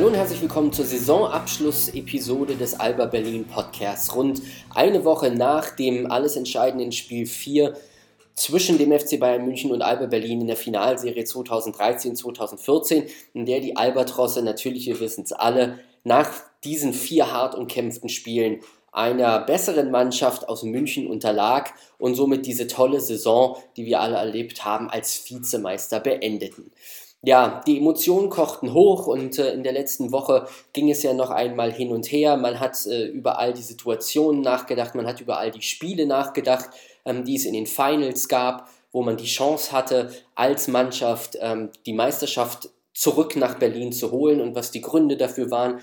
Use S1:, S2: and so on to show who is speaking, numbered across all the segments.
S1: Hallo und herzlich willkommen zur Saisonabschluss-Episode des Alba Berlin Podcasts. Rund eine Woche nach dem alles entscheidenden Spiel 4 zwischen dem FC Bayern München und Alba Berlin in der Finalserie 2013-2014, in der die Albatrosse natürlich, wir wissen es alle, nach diesen vier hart umkämpften Spielen einer besseren Mannschaft aus München unterlag und somit diese tolle Saison, die wir alle erlebt haben, als Vizemeister beendeten. Ja, die Emotionen kochten hoch und äh, in der letzten Woche ging es ja noch einmal hin und her. Man hat äh, über all die Situationen nachgedacht, man hat über all die Spiele nachgedacht, ähm, die es in den Finals gab, wo man die Chance hatte, als Mannschaft ähm, die Meisterschaft zurück nach Berlin zu holen und was die Gründe dafür waren.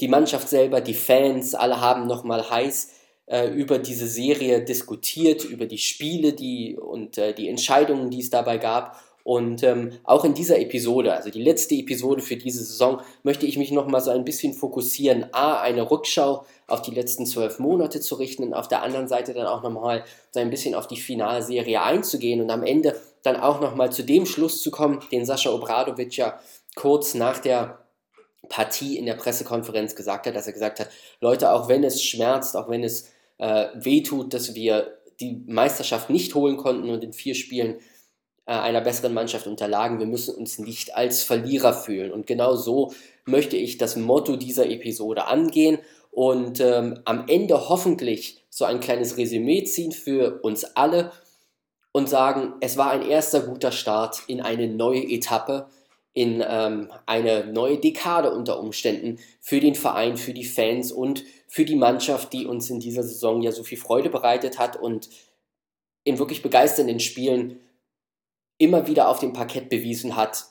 S1: Die Mannschaft selber, die Fans, alle haben nochmal heiß äh, über diese Serie diskutiert, über die Spiele die, und äh, die Entscheidungen, die es dabei gab. Und ähm, auch in dieser Episode, also die letzte Episode für diese Saison, möchte ich mich nochmal so ein bisschen fokussieren, a, eine Rückschau auf die letzten zwölf Monate zu richten und auf der anderen Seite dann auch nochmal so ein bisschen auf die Finalserie einzugehen und am Ende dann auch nochmal zu dem Schluss zu kommen, den Sascha Obradovic ja kurz nach der Partie in der Pressekonferenz gesagt hat, dass er gesagt hat, Leute, auch wenn es schmerzt, auch wenn es äh, wehtut, dass wir die Meisterschaft nicht holen konnten und in vier Spielen einer besseren Mannschaft unterlagen. Wir müssen uns nicht als Verlierer fühlen. Und genau so möchte ich das Motto dieser Episode angehen und ähm, am Ende hoffentlich so ein kleines Resümee ziehen für uns alle und sagen, es war ein erster guter Start in eine neue Etappe, in ähm, eine neue Dekade unter Umständen für den Verein, für die Fans und für die Mannschaft, die uns in dieser Saison ja so viel Freude bereitet hat und in wirklich begeisternden Spielen immer wieder auf dem Parkett bewiesen hat,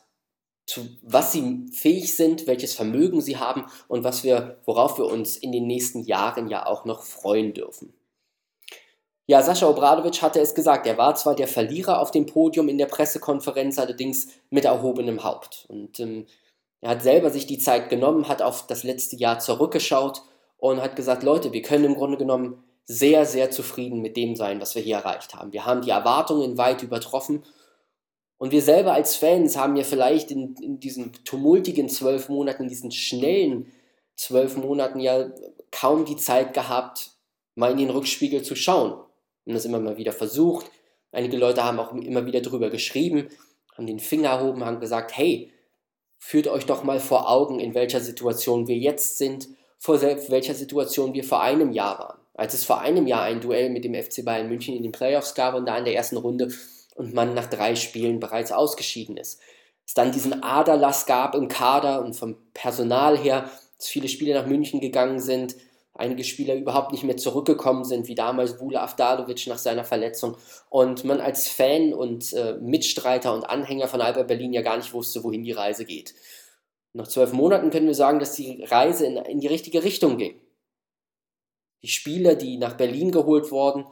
S1: zu was sie fähig sind, welches Vermögen sie haben und was wir, worauf wir uns in den nächsten Jahren ja auch noch freuen dürfen. Ja, Sascha Obradovic hatte es gesagt, er war zwar der Verlierer auf dem Podium in der Pressekonferenz, allerdings mit erhobenem Haupt. Und ähm, er hat selber sich die Zeit genommen, hat auf das letzte Jahr zurückgeschaut und hat gesagt, Leute, wir können im Grunde genommen sehr, sehr zufrieden mit dem sein, was wir hier erreicht haben. Wir haben die Erwartungen weit übertroffen und wir selber als Fans haben ja vielleicht in, in diesen tumultigen zwölf Monaten, in diesen schnellen zwölf Monaten ja kaum die Zeit gehabt, mal in den Rückspiegel zu schauen. Und das immer mal wieder versucht. Einige Leute haben auch immer wieder drüber geschrieben, haben den Finger erhoben, haben gesagt, hey, führt euch doch mal vor Augen, in welcher Situation wir jetzt sind, vor welcher Situation wir vor einem Jahr waren. Als es vor einem Jahr ein Duell mit dem FC Bayern München in den Playoffs gab und da in der ersten Runde und man nach drei Spielen bereits ausgeschieden ist. Es dann diesen Aderlass gab im Kader und vom Personal her, dass viele Spieler nach München gegangen sind, einige Spieler überhaupt nicht mehr zurückgekommen sind, wie damals Vula Avdalovic nach seiner Verletzung. Und man als Fan und äh, Mitstreiter und Anhänger von Alba Berlin ja gar nicht wusste, wohin die Reise geht. Nach zwölf Monaten können wir sagen, dass die Reise in, in die richtige Richtung ging. Die Spieler, die nach Berlin geholt wurden,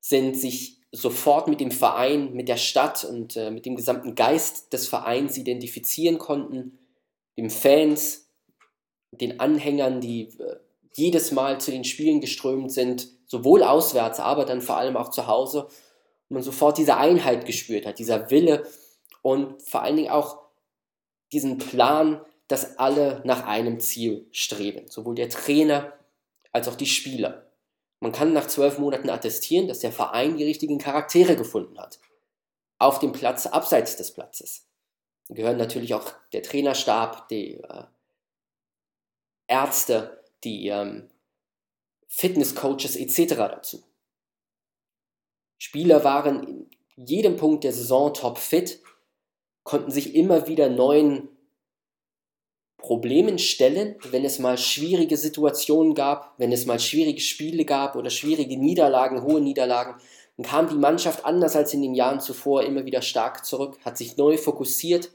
S1: sind sich sofort mit dem Verein, mit der Stadt und äh, mit dem gesamten Geist des Vereins identifizieren konnten, den Fans, den Anhängern, die äh, jedes Mal zu den Spielen geströmt sind, sowohl auswärts, aber dann vor allem auch zu Hause, und man sofort diese Einheit gespürt hat, dieser Wille und vor allen Dingen auch diesen Plan, dass alle nach einem Ziel streben, sowohl der Trainer als auch die Spieler. Man kann nach zwölf Monaten attestieren, dass der Verein die richtigen Charaktere gefunden hat. Auf dem Platz, abseits des Platzes. Da gehören natürlich auch der Trainerstab, die äh, Ärzte, die ähm, Fitnesscoaches etc. dazu. Spieler waren in jedem Punkt der Saison top fit, konnten sich immer wieder neuen Problemen stellen, wenn es mal schwierige Situationen gab, wenn es mal schwierige Spiele gab oder schwierige Niederlagen, hohe Niederlagen, dann kam die Mannschaft anders als in den Jahren zuvor immer wieder stark zurück, hat sich neu fokussiert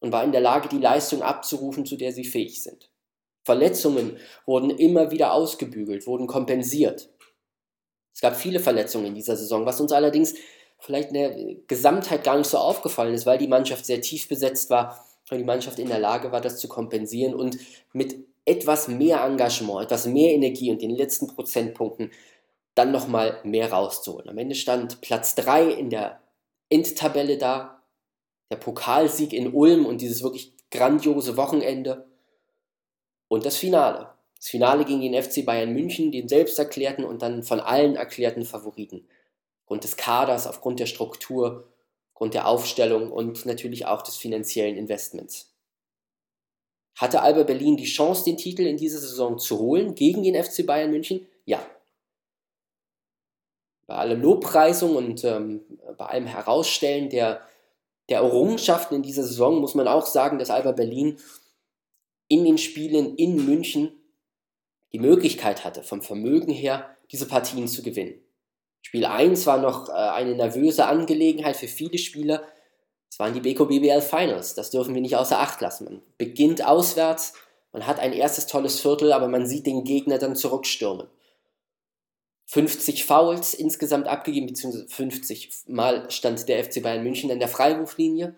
S1: und war in der Lage, die Leistung abzurufen, zu der sie fähig sind. Verletzungen wurden immer wieder ausgebügelt, wurden kompensiert. Es gab viele Verletzungen in dieser Saison, was uns allerdings vielleicht in der Gesamtheit gar nicht so aufgefallen ist, weil die Mannschaft sehr tief besetzt war weil die Mannschaft in der Lage war, das zu kompensieren und mit etwas mehr Engagement, etwas mehr Energie und den letzten Prozentpunkten dann nochmal mehr rauszuholen. Am Ende stand Platz 3 in der Endtabelle da, der Pokalsieg in Ulm und dieses wirklich grandiose Wochenende. und das Finale. Das Finale gegen den FC Bayern München, den selbst erklärten und dann von allen erklärten Favoriten. Aufgrund des Kaders, aufgrund der Struktur, aufgrund der Aufstellung und natürlich auch des finanziellen Investments. Hatte Alba Berlin die Chance, den Titel in dieser Saison zu holen gegen den FC Bayern München? Ja. Bei aller Lobpreisung und ähm, bei allem Herausstellen der, der Errungenschaften in dieser Saison muss man auch sagen, dass Alba Berlin in den Spielen in München die Möglichkeit hatte, vom Vermögen her diese Partien zu gewinnen. Spiel 1 war noch äh, eine nervöse Angelegenheit für viele Spieler. Es waren die Beko BBL Finals, das dürfen wir nicht außer Acht lassen. Man beginnt auswärts, man hat ein erstes tolles Viertel, aber man sieht den Gegner dann zurückstürmen. 50 Fouls insgesamt abgegeben, beziehungsweise 50 Mal stand der FC Bayern München an der Freiwurflinie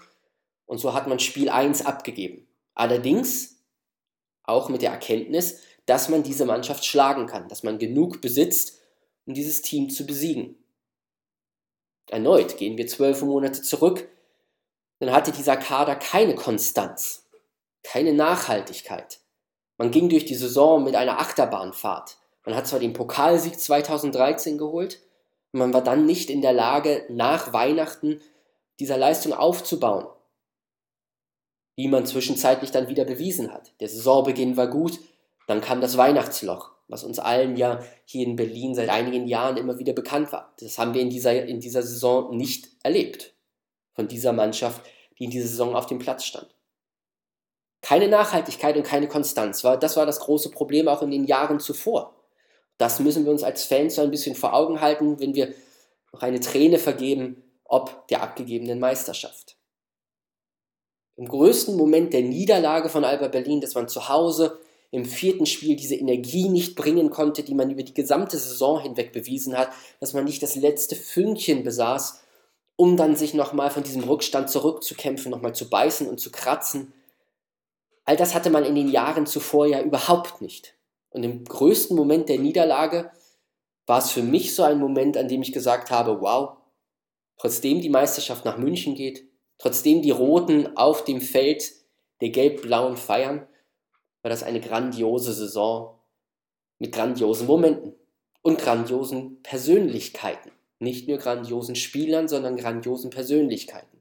S1: und so hat man Spiel 1 abgegeben. Allerdings auch mit der Erkenntnis, dass man diese Mannschaft schlagen kann, dass man genug besitzt, um dieses Team zu besiegen. Erneut gehen wir zwölf Monate zurück, dann hatte dieser Kader keine Konstanz, keine Nachhaltigkeit. Man ging durch die Saison mit einer Achterbahnfahrt. Man hat zwar den Pokalsieg 2013 geholt, man war dann nicht in der Lage, nach Weihnachten dieser Leistung aufzubauen, wie man zwischenzeitlich dann wieder bewiesen hat. Der Saisonbeginn war gut, dann kam das Weihnachtsloch, was uns allen ja hier in Berlin seit einigen Jahren immer wieder bekannt war. Das haben wir in dieser, in dieser Saison nicht erlebt. Von dieser Mannschaft, die in dieser Saison auf dem Platz stand. Keine Nachhaltigkeit und keine Konstanz. Das war das große Problem auch in den Jahren zuvor. Das müssen wir uns als Fans so ein bisschen vor Augen halten, wenn wir noch eine Träne vergeben, ob der abgegebenen Meisterschaft. Im größten Moment der Niederlage von Alba Berlin, das man zu Hause im vierten Spiel diese Energie nicht bringen konnte, die man über die gesamte Saison hinweg bewiesen hat, dass man nicht das letzte Fünkchen besaß, um dann sich nochmal von diesem Rückstand zurückzukämpfen, nochmal zu beißen und zu kratzen. All das hatte man in den Jahren zuvor ja überhaupt nicht. Und im größten Moment der Niederlage war es für mich so ein Moment, an dem ich gesagt habe, wow, trotzdem die Meisterschaft nach München geht, trotzdem die Roten auf dem Feld der Gelb-Blauen feiern, war das eine grandiose Saison mit grandiosen Momenten und grandiosen Persönlichkeiten. Nicht nur grandiosen Spielern, sondern grandiosen Persönlichkeiten.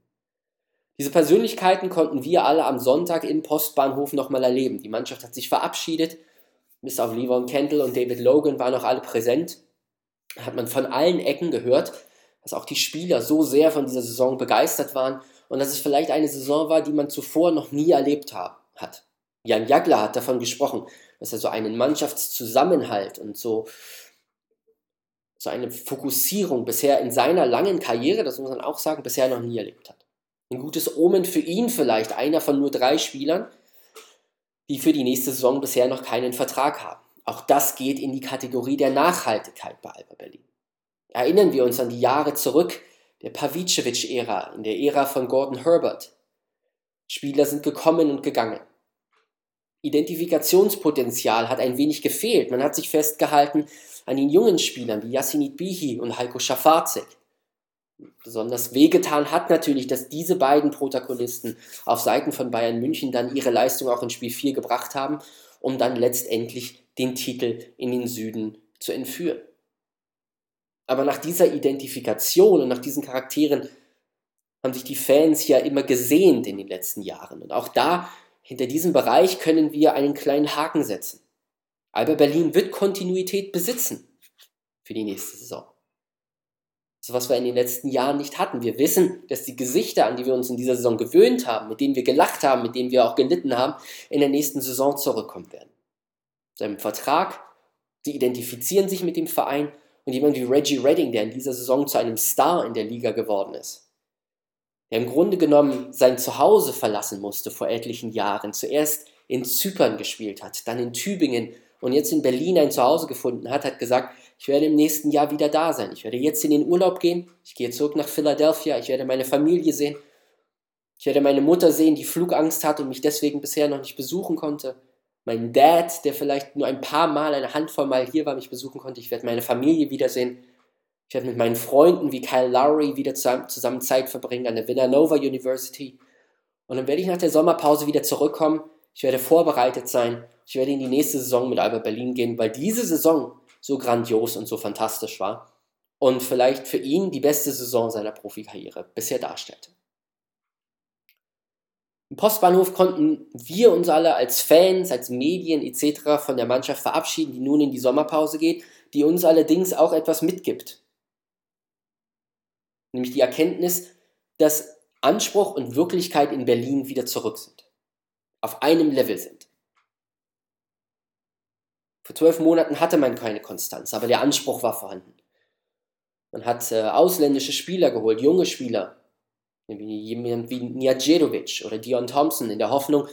S1: Diese Persönlichkeiten konnten wir alle am Sonntag im Postbahnhof nochmal erleben. Die Mannschaft hat sich verabschiedet. Bis auf Levon Kendall und David Logan waren noch alle präsent. Hat man von allen Ecken gehört, dass auch die Spieler so sehr von dieser Saison begeistert waren und dass es vielleicht eine Saison war, die man zuvor noch nie erlebt hat. Jan Jagler hat davon gesprochen, dass er so einen Mannschaftszusammenhalt und so, so eine Fokussierung bisher in seiner langen Karriere, das muss man auch sagen, bisher noch nie erlebt hat. Ein gutes Omen für ihn vielleicht, einer von nur drei Spielern, die für die nächste Saison bisher noch keinen Vertrag haben. Auch das geht in die Kategorie der Nachhaltigkeit bei Alba Berlin. Erinnern wir uns an die Jahre zurück, der Pavicevic-Ära, in der Ära von Gordon Herbert. Spieler sind gekommen und gegangen. Identifikationspotenzial hat ein wenig gefehlt. Man hat sich festgehalten an den jungen Spielern wie Yasinit Bihi und Heiko Schafarzek. Besonders wehgetan hat natürlich, dass diese beiden Protagonisten auf Seiten von Bayern München dann ihre Leistung auch in Spiel 4 gebracht haben, um dann letztendlich den Titel in den Süden zu entführen. Aber nach dieser Identifikation und nach diesen Charakteren haben sich die Fans ja immer gesehnt in den letzten Jahren. Und auch da hinter diesem Bereich können wir einen kleinen Haken setzen. Alba Berlin wird Kontinuität besitzen für die nächste Saison. So was wir in den letzten Jahren nicht hatten. Wir wissen, dass die Gesichter, an die wir uns in dieser Saison gewöhnt haben, mit denen wir gelacht haben, mit denen wir auch gelitten haben, in der nächsten Saison zurückkommen werden. Seinem Vertrag, sie identifizieren sich mit dem Verein und jemand wie Reggie Redding, der in dieser Saison zu einem Star in der Liga geworden ist der im Grunde genommen sein Zuhause verlassen musste vor etlichen Jahren, zuerst in Zypern gespielt hat, dann in Tübingen und jetzt in Berlin ein Zuhause gefunden hat, hat gesagt, ich werde im nächsten Jahr wieder da sein. Ich werde jetzt in den Urlaub gehen, ich gehe zurück nach Philadelphia, ich werde meine Familie sehen, ich werde meine Mutter sehen, die Flugangst hat und mich deswegen bisher noch nicht besuchen konnte. Mein Dad, der vielleicht nur ein paar Mal, eine Handvoll Mal hier war, mich besuchen konnte. Ich werde meine Familie wiedersehen. Ich werde mit meinen Freunden wie Kyle Lowry wieder zusammen Zeit verbringen an der Villanova University. Und dann werde ich nach der Sommerpause wieder zurückkommen ich werde vorbereitet sein, ich werde in die nächste Saison mit Alba Berlin gehen, weil diese Saison so grandios und so fantastisch war und vielleicht für ihn die beste Saison seiner Profikarriere bisher darstellte. Im Postbahnhof konnten wir uns alle als Fans, als Medien etc. von der Mannschaft verabschieden, die nun in die Sommerpause geht, die uns allerdings auch etwas mitgibt. Nämlich die Erkenntnis, dass Anspruch und Wirklichkeit in Berlin wieder zurück sind. Auf einem Level sind. Vor zwölf Monaten hatte man keine Konstanz, aber der Anspruch war vorhanden. Man hat äh, ausländische Spieler geholt, junge Spieler, jemand wie Njajedovic oder Dion Thompson, in der Hoffnung,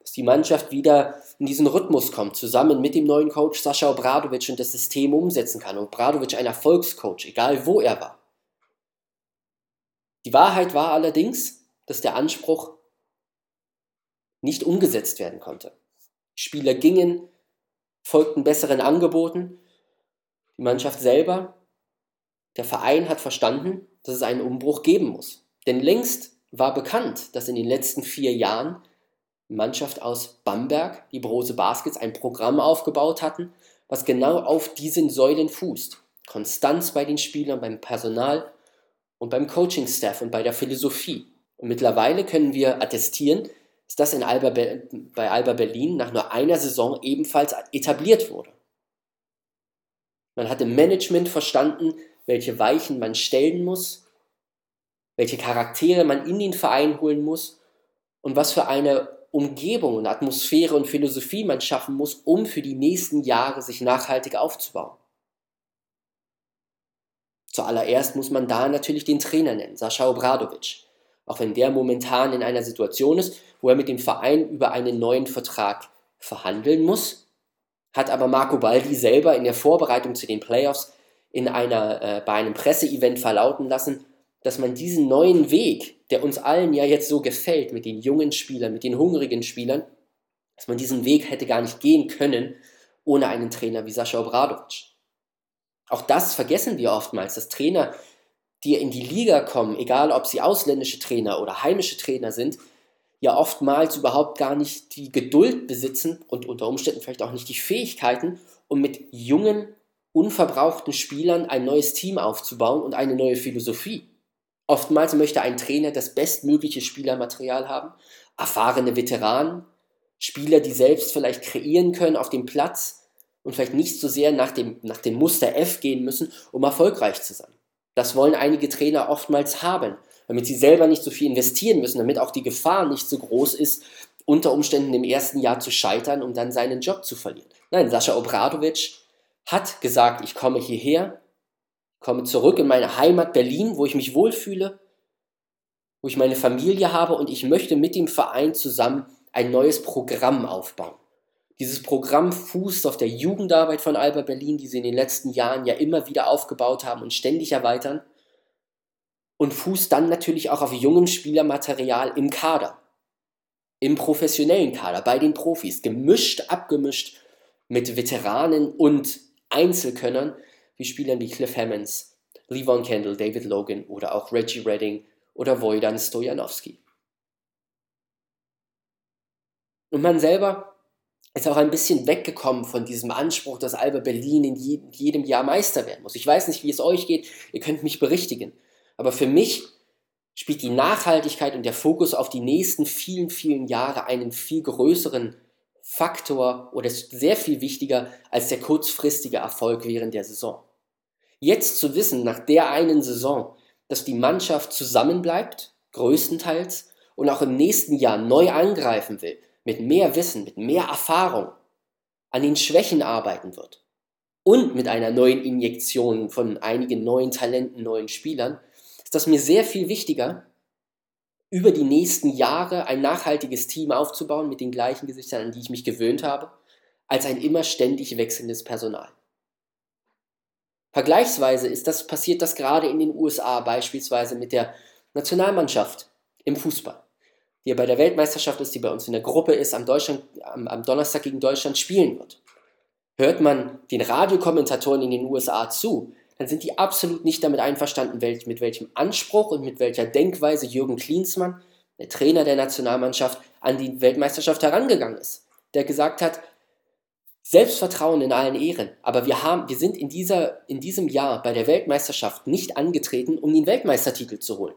S1: dass die Mannschaft wieder in diesen Rhythmus kommt, zusammen mit dem neuen Coach Sascha Obradovic und das System umsetzen kann. Obradovic ein Erfolgscoach, egal wo er war. Die Wahrheit war allerdings, dass der Anspruch nicht umgesetzt werden konnte. Spieler gingen, folgten besseren Angeboten. Die Mannschaft selber, der Verein hat verstanden, dass es einen Umbruch geben muss. Denn längst war bekannt, dass in den letzten vier Jahren Mannschaft aus Bamberg, die Brose Baskets, ein Programm aufgebaut hatten, was genau auf diesen Säulen fußt. Konstanz bei den Spielern, beim Personal und beim Coaching-Staff und bei der Philosophie. Und mittlerweile können wir attestieren, dass das in Alba bei Alba Berlin nach nur einer Saison ebenfalls etabliert wurde. Man hat im Management verstanden, welche Weichen man stellen muss, welche Charaktere man in den Verein holen muss und was für eine Umgebung und Atmosphäre und Philosophie man schaffen muss, um für die nächsten Jahre sich nachhaltig aufzubauen. Zuallererst muss man da natürlich den Trainer nennen, Sascha Obradovic. Auch wenn der momentan in einer Situation ist, wo er mit dem Verein über einen neuen Vertrag verhandeln muss, hat aber Marco Baldi selber in der Vorbereitung zu den Playoffs in einer, äh, bei einem Presseevent verlauten lassen, dass man diesen neuen Weg, der uns allen ja jetzt so gefällt, mit den jungen Spielern, mit den hungrigen Spielern, dass man diesen Weg hätte gar nicht gehen können ohne einen Trainer wie Sascha Obradovic. Auch das vergessen wir oftmals, dass Trainer, die in die Liga kommen, egal ob sie ausländische Trainer oder heimische Trainer sind, ja oftmals überhaupt gar nicht die Geduld besitzen und unter Umständen vielleicht auch nicht die Fähigkeiten, um mit jungen, unverbrauchten Spielern ein neues Team aufzubauen und eine neue Philosophie. Oftmals möchte ein Trainer das bestmögliche Spielermaterial haben, erfahrene Veteranen, Spieler, die selbst vielleicht kreieren können auf dem Platz und vielleicht nicht so sehr nach dem, nach dem Muster F gehen müssen, um erfolgreich zu sein. Das wollen einige Trainer oftmals haben, damit sie selber nicht so viel investieren müssen, damit auch die Gefahr nicht so groß ist, unter Umständen im ersten Jahr zu scheitern, um dann seinen Job zu verlieren. Nein, Sascha Obradovic hat gesagt, ich komme hierher, komme zurück in meine Heimat Berlin, wo ich mich wohlfühle, wo ich meine Familie habe und ich möchte mit dem Verein zusammen ein neues Programm aufbauen. Dieses Programm fußt auf der Jugendarbeit von Alba Berlin, die sie in den letzten Jahren ja immer wieder aufgebaut haben und ständig erweitern. Und fußt dann natürlich auch auf jungem Spielermaterial im Kader. Im professionellen Kader, bei den Profis. Gemischt, abgemischt mit Veteranen und Einzelkönnern, wie Spielern wie Cliff Hammonds, Levon Kendall, David Logan oder auch Reggie Redding oder Wojdan Stojanowski. Und man selber ist auch ein bisschen weggekommen von diesem Anspruch, dass Alba Berlin in jedem Jahr Meister werden muss. Ich weiß nicht, wie es euch geht, ihr könnt mich berichtigen. Aber für mich spielt die Nachhaltigkeit und der Fokus auf die nächsten vielen, vielen Jahre einen viel größeren Faktor oder ist sehr viel wichtiger als der kurzfristige Erfolg während der Saison. Jetzt zu wissen, nach der einen Saison, dass die Mannschaft zusammenbleibt, größtenteils, und auch im nächsten Jahr neu angreifen will, mit mehr Wissen, mit mehr Erfahrung, an den Schwächen arbeiten wird und mit einer neuen Injektion von einigen neuen Talenten, neuen Spielern, ist das mir sehr viel wichtiger, über die nächsten Jahre ein nachhaltiges Team aufzubauen mit den gleichen Gesichtern, an die ich mich gewöhnt habe, als ein immer ständig wechselndes Personal. Vergleichsweise ist das, passiert das gerade in den USA, beispielsweise mit der Nationalmannschaft im Fußball, die bei der Weltmeisterschaft ist, die bei uns in der Gruppe ist, am, Deutschland, am, am Donnerstag gegen Deutschland spielen wird. Hört man den Radiokommentatoren in den USA zu, dann sind die absolut nicht damit einverstanden, mit welchem Anspruch und mit welcher Denkweise Jürgen Klinsmann, der Trainer der Nationalmannschaft, an die Weltmeisterschaft herangegangen ist. Der gesagt hat, Selbstvertrauen in allen Ehren, aber wir, haben, wir sind in, dieser, in diesem Jahr bei der Weltmeisterschaft nicht angetreten, um den Weltmeistertitel zu holen.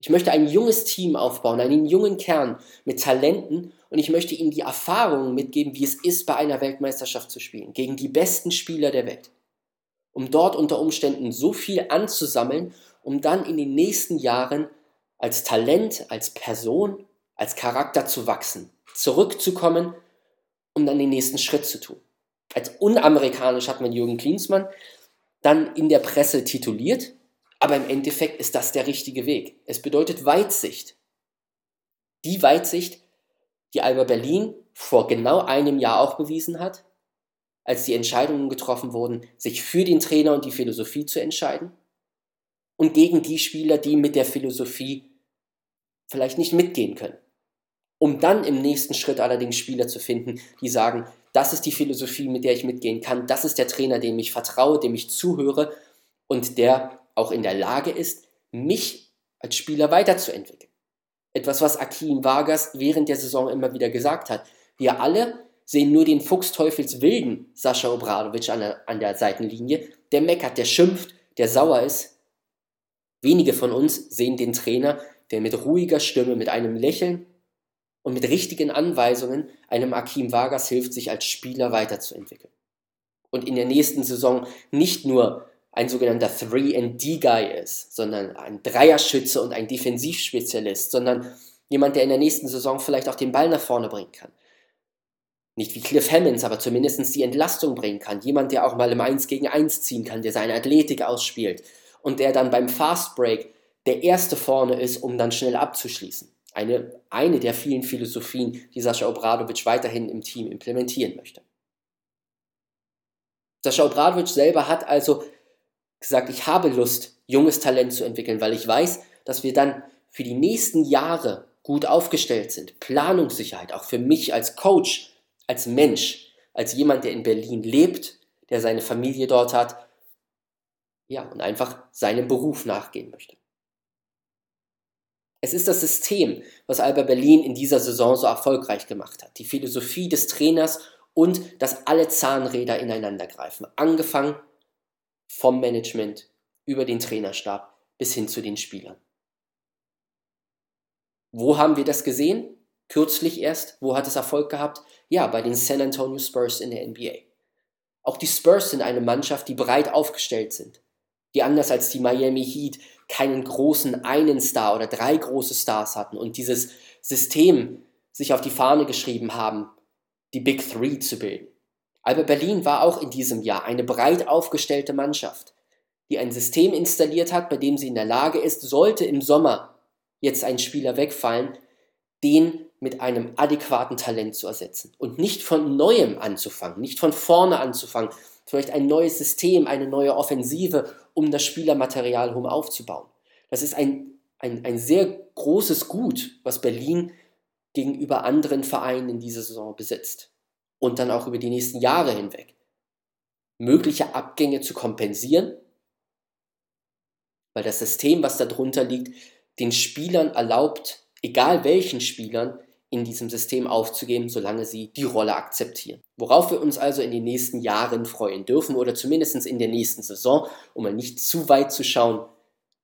S1: Ich möchte ein junges Team aufbauen, einen jungen Kern mit Talenten und ich möchte ihnen die Erfahrungen mitgeben, wie es ist, bei einer Weltmeisterschaft zu spielen, gegen die besten Spieler der Welt. Um dort unter Umständen so viel anzusammeln, um dann in den nächsten Jahren als Talent, als Person, als Charakter zu wachsen, zurückzukommen, um dann den nächsten Schritt zu tun. Als unamerikanisch hat man Jürgen Klinsmann dann in der Presse tituliert, aber im Endeffekt ist das der richtige Weg. Es bedeutet Weitsicht. Die Weitsicht, die Alba Berlin vor genau einem Jahr auch bewiesen hat, als die Entscheidungen getroffen wurden, sich für den Trainer und die Philosophie zu entscheiden und gegen die Spieler, die mit der Philosophie vielleicht nicht mitgehen können. Um dann im nächsten Schritt allerdings Spieler zu finden, die sagen, das ist die Philosophie, mit der ich mitgehen kann, das ist der Trainer, dem ich vertraue, dem ich zuhöre und der auch in der Lage ist, mich als Spieler weiterzuentwickeln. Etwas, was Akim Vargas während der Saison immer wieder gesagt hat. Wir alle sehen nur den Fuchsteufelswilden Sascha Obradovic an der, an der Seitenlinie, der meckert, der schimpft, der sauer ist. Wenige von uns sehen den Trainer, der mit ruhiger Stimme, mit einem Lächeln und mit richtigen Anweisungen einem Akim Vargas hilft, sich als Spieler weiterzuentwickeln. Und in der nächsten Saison nicht nur ein sogenannter 3D-Guy ist, sondern ein Dreierschütze und ein Defensivspezialist, sondern jemand, der in der nächsten Saison vielleicht auch den Ball nach vorne bringen kann. Nicht wie Cliff Hammonds, aber zumindest die Entlastung bringen kann. Jemand, der auch mal im 1 gegen 1 ziehen kann, der seine Athletik ausspielt und der dann beim Fast Break der Erste vorne ist, um dann schnell abzuschließen. Eine, eine der vielen Philosophien, die Sascha Obradovic weiterhin im Team implementieren möchte. Sascha Obradovic selber hat also gesagt, ich habe Lust, junges Talent zu entwickeln, weil ich weiß, dass wir dann für die nächsten Jahre gut aufgestellt sind. Planungssicherheit, auch für mich als Coach, als Mensch, als jemand, der in Berlin lebt, der seine Familie dort hat, ja, und einfach seinem Beruf nachgehen möchte. Es ist das System, was Alba Berlin in dieser Saison so erfolgreich gemacht hat. Die Philosophie des Trainers und dass alle Zahnräder ineinander greifen. Angefangen vom Management über den Trainerstab bis hin zu den Spielern. Wo haben wir das gesehen? Kürzlich erst. Wo hat es Erfolg gehabt? Ja, bei den San Antonio Spurs in der NBA. Auch die Spurs sind eine Mannschaft, die breit aufgestellt sind, die anders als die Miami Heat keinen großen einen Star oder drei große Stars hatten und dieses System sich auf die Fahne geschrieben haben, die Big Three zu bilden. Aber Berlin war auch in diesem Jahr eine breit aufgestellte Mannschaft, die ein System installiert hat, bei dem sie in der Lage ist, sollte im Sommer jetzt ein Spieler wegfallen, den mit einem adäquaten Talent zu ersetzen und nicht von neuem anzufangen, nicht von vorne anzufangen, vielleicht ein neues System, eine neue Offensive, um das Spielermaterial herum aufzubauen. Das ist ein, ein, ein sehr großes Gut, was Berlin gegenüber anderen Vereinen in dieser Saison besitzt und dann auch über die nächsten Jahre hinweg. Mögliche Abgänge zu kompensieren, weil das System, was darunter liegt, den Spielern erlaubt, egal welchen Spielern, in diesem System aufzugeben, solange sie die Rolle akzeptieren. Worauf wir uns also in den nächsten Jahren freuen dürfen oder zumindest in der nächsten Saison, um mal nicht zu weit zu schauen,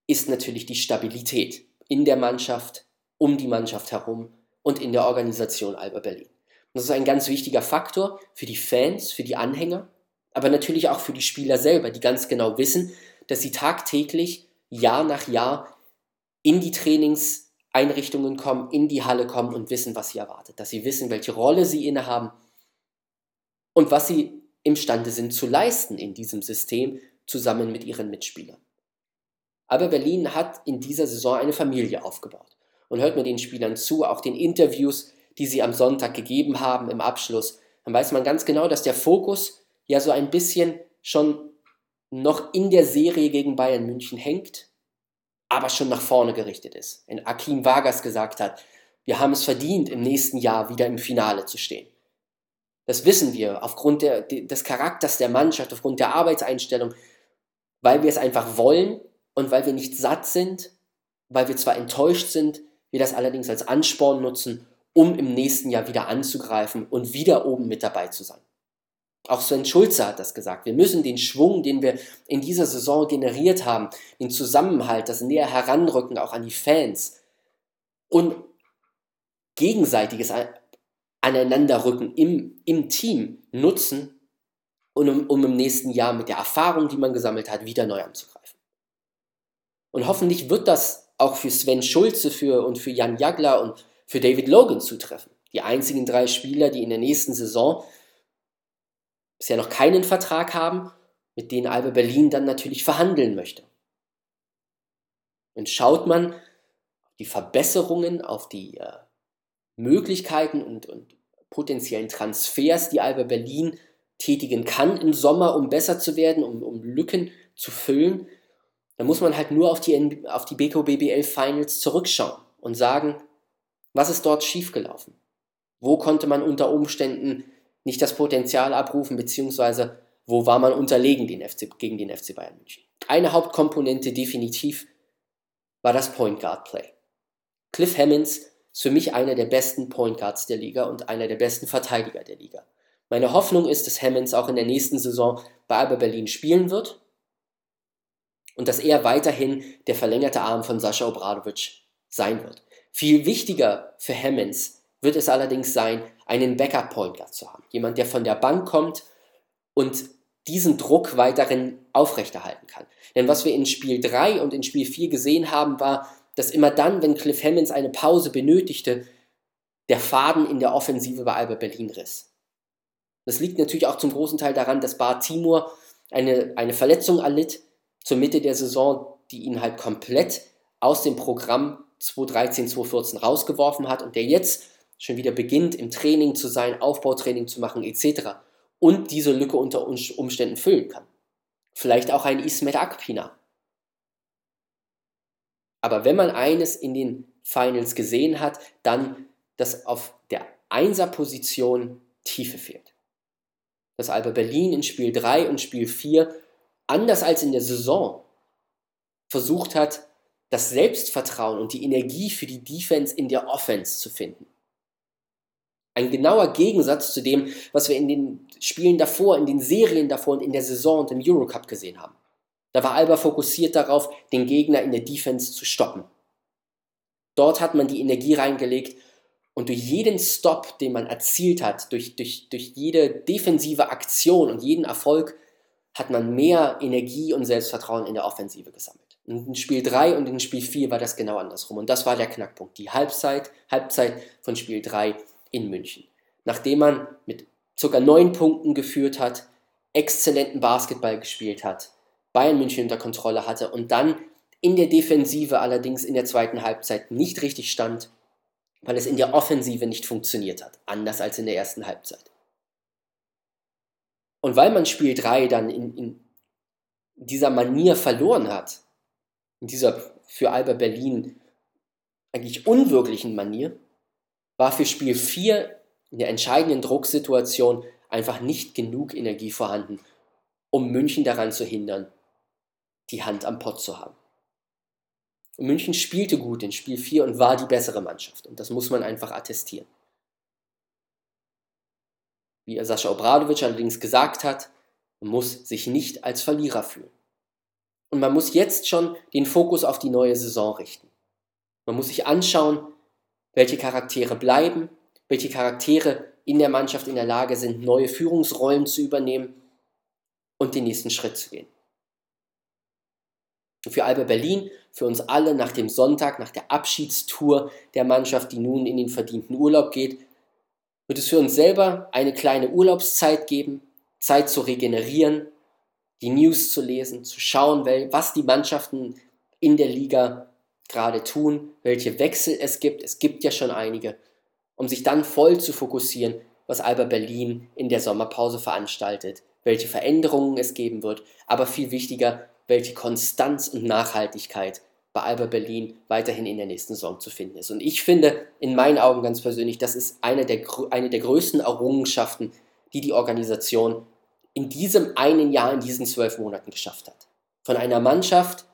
S1: ist natürlich die Stabilität in der Mannschaft, um die Mannschaft herum und in der Organisation Alba Berlin. Das ist ein ganz wichtiger Faktor für die Fans, für die Anhänger, aber natürlich auch für die Spieler selber, die ganz genau wissen, dass sie tagtäglich, Jahr nach Jahr in die Trainingseinrichtungen kommen, in die Halle kommen und wissen, was sie erwartet. Dass sie wissen, welche Rolle sie innehaben und was sie imstande sind zu leisten in diesem System zusammen mit ihren Mitspielern. Aber Berlin hat in dieser Saison eine Familie aufgebaut. Und hört mir den Spielern zu, auch den Interviews, die sie am Sonntag gegeben haben im Abschluss, dann weiß man ganz genau, dass der Fokus ja so ein bisschen schon noch in der Serie gegen Bayern München hängt, aber schon nach vorne gerichtet ist. Wenn Akim Vargas gesagt hat, wir haben es verdient, im nächsten Jahr wieder im Finale zu stehen. Das wissen wir aufgrund der, des Charakters der Mannschaft, aufgrund der Arbeitseinstellung, weil wir es einfach wollen und weil wir nicht satt sind, weil wir zwar enttäuscht sind, wir das allerdings als Ansporn nutzen, um im nächsten Jahr wieder anzugreifen und wieder oben mit dabei zu sein. Auch Sven Schulze hat das gesagt. Wir müssen den Schwung, den wir in dieser Saison generiert haben, den Zusammenhalt, das näher Heranrücken auch an die Fans und gegenseitiges Aneinanderrücken im, im Team nutzen, um, um im nächsten Jahr mit der Erfahrung, die man gesammelt hat, wieder neu anzugreifen. Und hoffentlich wird das auch für Sven Schulze für, und für Jan Jagler und für David Logan zutreffen. Die einzigen drei Spieler, die in der nächsten Saison bisher noch keinen Vertrag haben, mit denen Alba Berlin dann natürlich verhandeln möchte. Und schaut man die Verbesserungen, auf die äh, Möglichkeiten und, und potenziellen Transfers, die Alba Berlin tätigen kann im Sommer, um besser zu werden, um, um Lücken zu füllen, dann muss man halt nur auf die, auf die BKO BBL Finals zurückschauen und sagen, was ist dort schiefgelaufen? Wo konnte man unter Umständen nicht das Potenzial abrufen, beziehungsweise wo war man unterlegen den FC, gegen den FC Bayern München? Eine Hauptkomponente definitiv war das Point Guard Play. Cliff Hammonds ist für mich einer der besten Point Guards der Liga und einer der besten Verteidiger der Liga. Meine Hoffnung ist, dass Hammonds auch in der nächsten Saison bei Alba Berlin spielen wird und dass er weiterhin der verlängerte Arm von Sascha Obradovic sein wird. Viel wichtiger für Hammonds wird es allerdings sein, einen Backup-Point zu haben. Jemand, der von der Bank kommt und diesen Druck weiterhin aufrechterhalten kann. Denn was wir in Spiel 3 und in Spiel 4 gesehen haben, war, dass immer dann, wenn Cliff Hammonds eine Pause benötigte, der Faden in der Offensive bei Alba Berlin riss. Das liegt natürlich auch zum großen Teil daran, dass Bar Timur eine, eine Verletzung erlitt zur Mitte der Saison, die ihn halt komplett aus dem Programm 2013, 2014 rausgeworfen hat und der jetzt schon wieder beginnt, im Training zu sein, Aufbautraining zu machen, etc. und diese Lücke unter Umständen füllen kann. Vielleicht auch ein Ismet Akpina. Aber wenn man eines in den Finals gesehen hat, dann, dass auf der Einser-Position Tiefe fehlt. Dass Alba Berlin in Spiel 3 und Spiel 4, anders als in der Saison, versucht hat, das Selbstvertrauen und die Energie für die Defense in der Offense zu finden. Ein genauer Gegensatz zu dem, was wir in den Spielen davor, in den Serien davor und in der Saison und im Eurocup gesehen haben. Da war Alba fokussiert darauf, den Gegner in der Defense zu stoppen. Dort hat man die Energie reingelegt und durch jeden Stop, den man erzielt hat, durch, durch, durch jede defensive Aktion und jeden Erfolg, hat man mehr Energie und Selbstvertrauen in der Offensive gesammelt. In Spiel 3 und in Spiel 4 war das genau andersrum. Und das war der Knackpunkt. Die Halbzeit, Halbzeit von Spiel 3 in München. Nachdem man mit ca. neun Punkten geführt hat, exzellenten Basketball gespielt hat, Bayern München unter Kontrolle hatte und dann in der Defensive allerdings in der zweiten Halbzeit nicht richtig stand, weil es in der Offensive nicht funktioniert hat, anders als in der ersten Halbzeit. Und weil man Spiel 3 dann in, in dieser Manier verloren hat, in dieser für Alba Berlin eigentlich unwirklichen Manier, war für Spiel 4 in der entscheidenden Drucksituation einfach nicht genug Energie vorhanden, um München daran zu hindern, die Hand am Pott zu haben. Und München spielte gut in Spiel 4 und war die bessere Mannschaft. Und das muss man einfach attestieren. Wie Sascha Obradovic allerdings gesagt hat, man muss sich nicht als Verlierer fühlen. Und man muss jetzt schon den Fokus auf die neue Saison richten. Man muss sich anschauen, welche Charaktere bleiben, welche Charaktere in der Mannschaft in der Lage sind, neue Führungsrollen zu übernehmen und den nächsten Schritt zu gehen. Und für Alba Berlin, für uns alle nach dem Sonntag, nach der Abschiedstour der Mannschaft, die nun in den verdienten Urlaub geht, wird es für uns selber eine kleine Urlaubszeit geben, Zeit zu regenerieren, die News zu lesen, zu schauen, was die Mannschaften in der Liga gerade tun, welche Wechsel es gibt, es gibt ja schon einige, um sich dann voll zu fokussieren, was Alba Berlin in der Sommerpause veranstaltet, welche Veränderungen es geben wird, aber viel wichtiger, welche Konstanz und Nachhaltigkeit bei Alba Berlin weiterhin in der nächsten Saison zu finden ist. Und ich finde, in meinen Augen ganz persönlich, das ist eine der, eine der größten Errungenschaften, die die Organisation in diesem einen Jahr, in diesen zwölf Monaten geschafft hat. Von einer Mannschaft,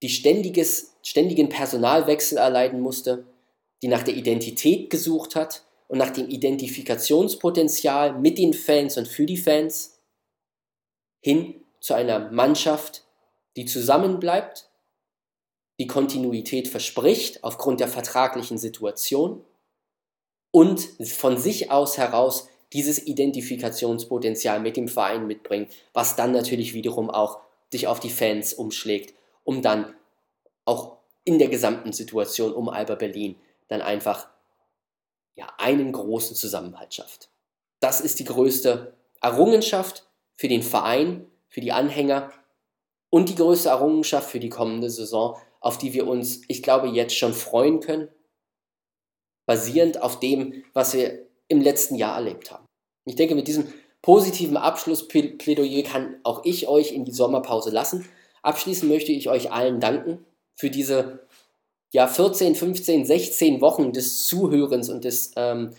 S1: die ständiges, ständigen Personalwechsel erleiden musste, die nach der Identität gesucht hat und nach dem Identifikationspotenzial mit den Fans und für die Fans, hin zu einer Mannschaft, die zusammenbleibt, die Kontinuität verspricht aufgrund der vertraglichen Situation und von sich aus heraus dieses Identifikationspotenzial mit dem Verein mitbringt, was dann natürlich wiederum auch sich auf die Fans umschlägt, um dann auch in der gesamten Situation um Alba Berlin dann einfach ja, einen großen Zusammenhalt schafft. Das ist die größte Errungenschaft für den Verein, für die Anhänger und die größte Errungenschaft für die kommende Saison, auf die wir uns, ich glaube, jetzt schon freuen können, basierend auf dem, was wir im letzten Jahr erlebt haben. Ich denke, mit diesem positiven Abschlussplädoyer kann auch ich euch in die Sommerpause lassen. Abschließend möchte ich euch allen danken für diese ja, 14, 15, 16 Wochen des Zuhörens und des ähm,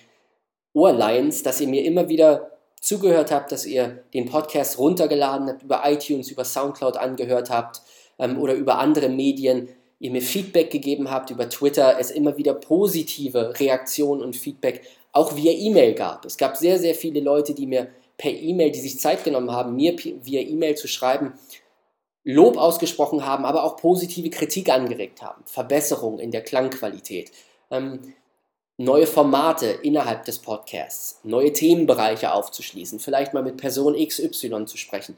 S1: Ohrleins, dass ihr mir immer wieder zugehört habt, dass ihr den Podcast runtergeladen habt, über iTunes, über Soundcloud angehört habt ähm, oder über andere Medien, ihr mir Feedback gegeben habt über Twitter, es immer wieder positive Reaktionen und Feedback auch via E-Mail gab. Es gab sehr, sehr viele Leute, die mir per E-Mail, die sich Zeit genommen haben, mir via E-Mail zu schreiben, Lob ausgesprochen haben, aber auch positive Kritik angeregt haben, Verbesserungen in der Klangqualität, ähm, neue Formate innerhalb des Podcasts, neue Themenbereiche aufzuschließen, vielleicht mal mit Person XY zu sprechen.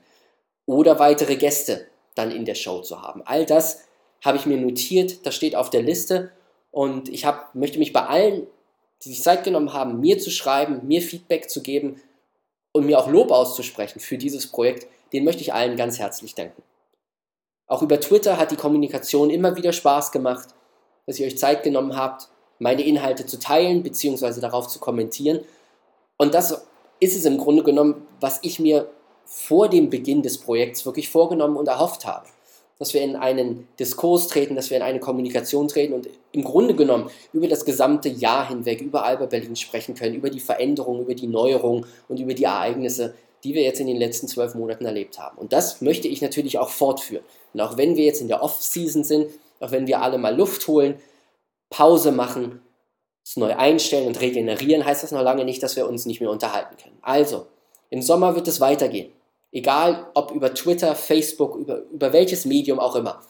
S1: Oder weitere Gäste dann in der Show zu haben. All das habe ich mir notiert, das steht auf der Liste. Und ich hab, möchte mich bei allen, die sich Zeit genommen haben, mir zu schreiben, mir Feedback zu geben und mir auch Lob auszusprechen für dieses Projekt, den möchte ich allen ganz herzlich danken. Auch über Twitter hat die Kommunikation immer wieder Spaß gemacht, dass ihr euch Zeit genommen habt, meine Inhalte zu teilen bzw. darauf zu kommentieren. Und das ist es im Grunde genommen, was ich mir vor dem Beginn des Projekts wirklich vorgenommen und erhofft habe. Dass wir in einen Diskurs treten, dass wir in eine Kommunikation treten und im Grunde genommen über das gesamte Jahr hinweg über Alba Berlin sprechen können, über die Veränderungen, über die Neuerungen und über die Ereignisse, die wir jetzt in den letzten zwölf Monaten erlebt haben. Und das möchte ich natürlich auch fortführen. Und auch wenn wir jetzt in der Off-Season sind, auch wenn wir alle mal Luft holen, Pause machen, es neu einstellen und regenerieren, heißt das noch lange nicht, dass wir uns nicht mehr unterhalten können. Also, im Sommer wird es weitergehen. Egal ob über Twitter, Facebook, über, über welches Medium auch immer.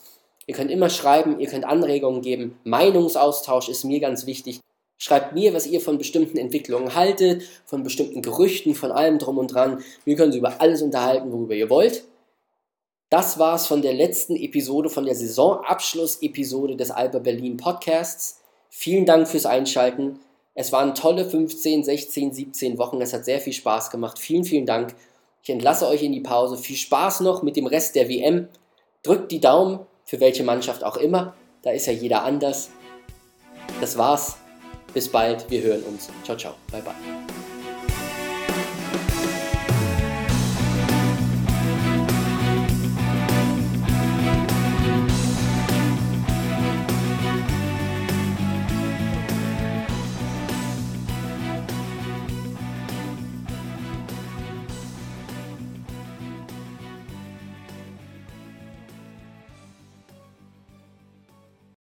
S1: Ihr könnt immer schreiben, ihr könnt Anregungen geben. Meinungsaustausch ist mir ganz wichtig. Schreibt mir, was ihr von bestimmten Entwicklungen haltet, von bestimmten Gerüchten, von allem drum und dran. Wir können uns über alles unterhalten, worüber ihr wollt. Das war's von der letzten Episode, von der Saisonabschluss-Episode des Alba Berlin Podcasts. Vielen Dank fürs Einschalten. Es waren tolle 15, 16, 17 Wochen. Es hat sehr viel Spaß gemacht. Vielen, vielen Dank. Ich entlasse euch in die Pause. Viel Spaß noch mit dem Rest der WM. Drückt die Daumen, für welche Mannschaft auch immer. Da ist ja jeder anders. Das war's. Bis bald, wir hören uns. Ciao, ciao. Bye, bye.